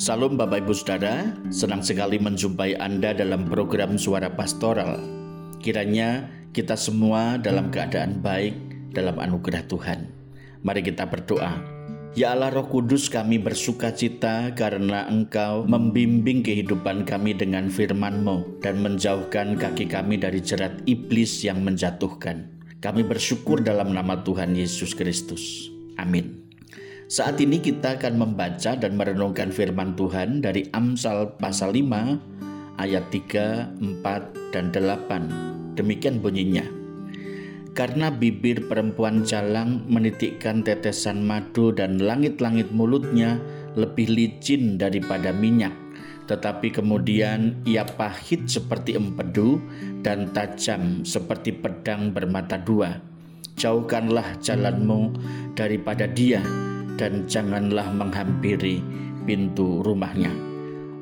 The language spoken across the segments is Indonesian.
Salam Bapak Ibu Saudara, senang sekali menjumpai Anda dalam program Suara Pastoral. Kiranya kita semua dalam keadaan baik dalam anugerah Tuhan. Mari kita berdoa. Ya Allah Roh Kudus kami bersuka cita karena Engkau membimbing kehidupan kami dengan firman-Mu dan menjauhkan kaki kami dari jerat iblis yang menjatuhkan. Kami bersyukur dalam nama Tuhan Yesus Kristus. Amin. Saat ini kita akan membaca dan merenungkan firman Tuhan dari Amsal pasal 5 ayat 3, 4, dan 8. Demikian bunyinya karena bibir perempuan jalang menitikkan tetesan madu dan langit-langit mulutnya lebih licin daripada minyak. Tetapi kemudian ia pahit seperti empedu dan tajam seperti pedang bermata dua. Jauhkanlah jalanmu daripada dia dan janganlah menghampiri pintu rumahnya.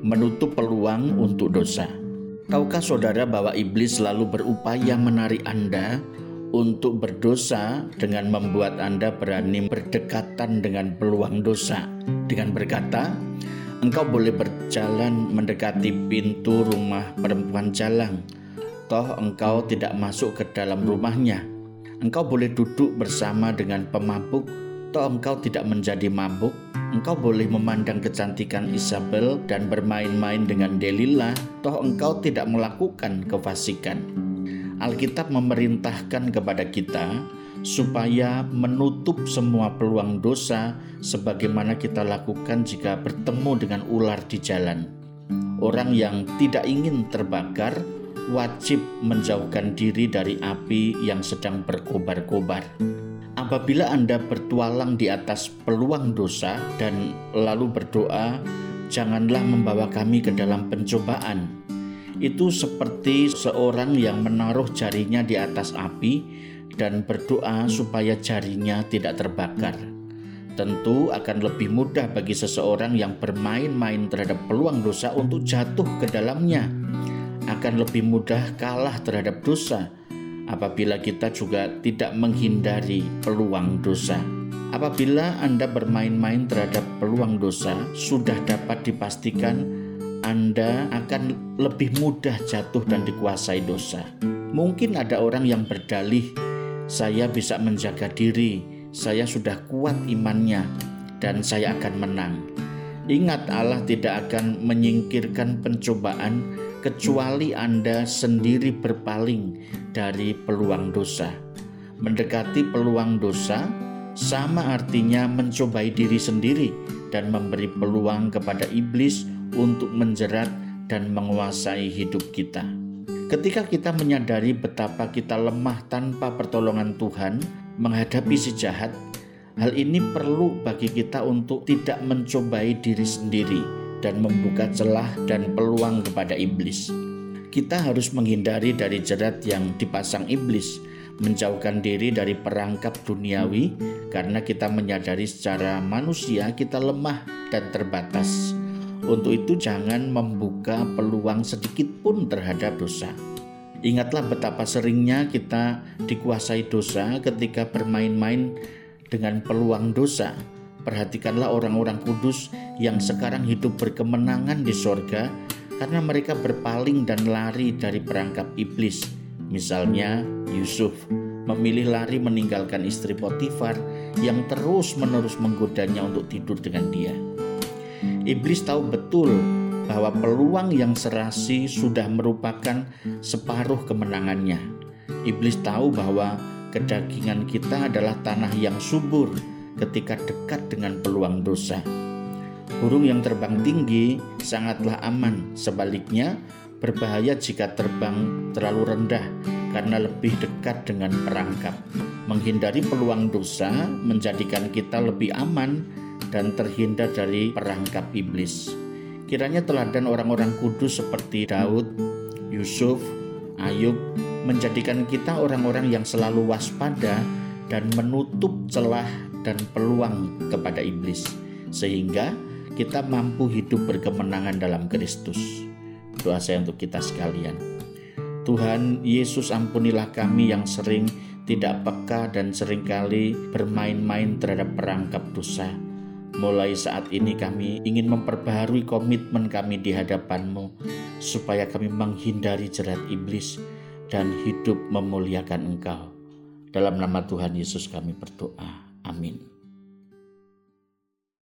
Menutup peluang untuk dosa. Tahukah saudara bahwa iblis selalu berupaya menarik Anda untuk berdosa dengan membuat Anda berani berdekatan dengan peluang dosa dengan berkata, engkau boleh berjalan mendekati pintu rumah perempuan jalang, toh engkau tidak masuk ke dalam rumahnya. Engkau boleh duduk bersama dengan pemabuk, toh engkau tidak menjadi mabuk. Engkau boleh memandang kecantikan Isabel dan bermain-main dengan Delilah, toh engkau tidak melakukan kefasikan. Alkitab memerintahkan kepada kita supaya menutup semua peluang dosa sebagaimana kita lakukan jika bertemu dengan ular di jalan. Orang yang tidak ingin terbakar wajib menjauhkan diri dari api yang sedang berkobar-kobar. Apabila Anda bertualang di atas peluang dosa dan lalu berdoa, janganlah membawa kami ke dalam pencobaan itu seperti seorang yang menaruh jarinya di atas api dan berdoa supaya jarinya tidak terbakar. Tentu akan lebih mudah bagi seseorang yang bermain-main terhadap peluang dosa untuk jatuh ke dalamnya. Akan lebih mudah kalah terhadap dosa apabila kita juga tidak menghindari peluang dosa. Apabila Anda bermain-main terhadap peluang dosa, sudah dapat dipastikan anda akan lebih mudah jatuh dan dikuasai dosa. Mungkin ada orang yang berdalih, "Saya bisa menjaga diri, saya sudah kuat imannya, dan saya akan menang." Ingat, Allah tidak akan menyingkirkan pencobaan kecuali Anda sendiri berpaling dari peluang dosa. Mendekati peluang dosa sama artinya mencobai diri sendiri dan memberi peluang kepada iblis untuk menjerat dan menguasai hidup kita. Ketika kita menyadari betapa kita lemah tanpa pertolongan Tuhan menghadapi si jahat, hal ini perlu bagi kita untuk tidak mencobai diri sendiri dan membuka celah dan peluang kepada iblis. Kita harus menghindari dari jerat yang dipasang iblis, menjauhkan diri dari perangkap duniawi karena kita menyadari secara manusia kita lemah dan terbatas untuk itu jangan membuka peluang sedikit pun terhadap dosa. Ingatlah betapa seringnya kita dikuasai dosa ketika bermain-main dengan peluang dosa. Perhatikanlah orang-orang kudus yang sekarang hidup berkemenangan di sorga karena mereka berpaling dan lari dari perangkap iblis. Misalnya Yusuf memilih lari meninggalkan istri Potifar yang terus-menerus menggodanya untuk tidur dengan dia. Iblis tahu betul bahwa peluang yang serasi sudah merupakan separuh kemenangannya. Iblis tahu bahwa kedagingan kita adalah tanah yang subur ketika dekat dengan peluang dosa. Burung yang terbang tinggi sangatlah aman, sebaliknya berbahaya jika terbang terlalu rendah karena lebih dekat dengan perangkap. Menghindari peluang dosa menjadikan kita lebih aman dan terhindar dari perangkap iblis. Kiranya teladan orang-orang kudus seperti Daud, Yusuf, Ayub menjadikan kita orang-orang yang selalu waspada dan menutup celah dan peluang kepada iblis sehingga kita mampu hidup berkemenangan dalam Kristus. Doa saya untuk kita sekalian. Tuhan Yesus ampunilah kami yang sering tidak peka dan sering kali bermain-main terhadap perangkap dosa Mulai saat ini kami ingin memperbaharui komitmen kami di hadapan-Mu supaya kami menghindari jerat iblis dan hidup memuliakan Engkau. Dalam nama Tuhan Yesus kami berdoa. Amin.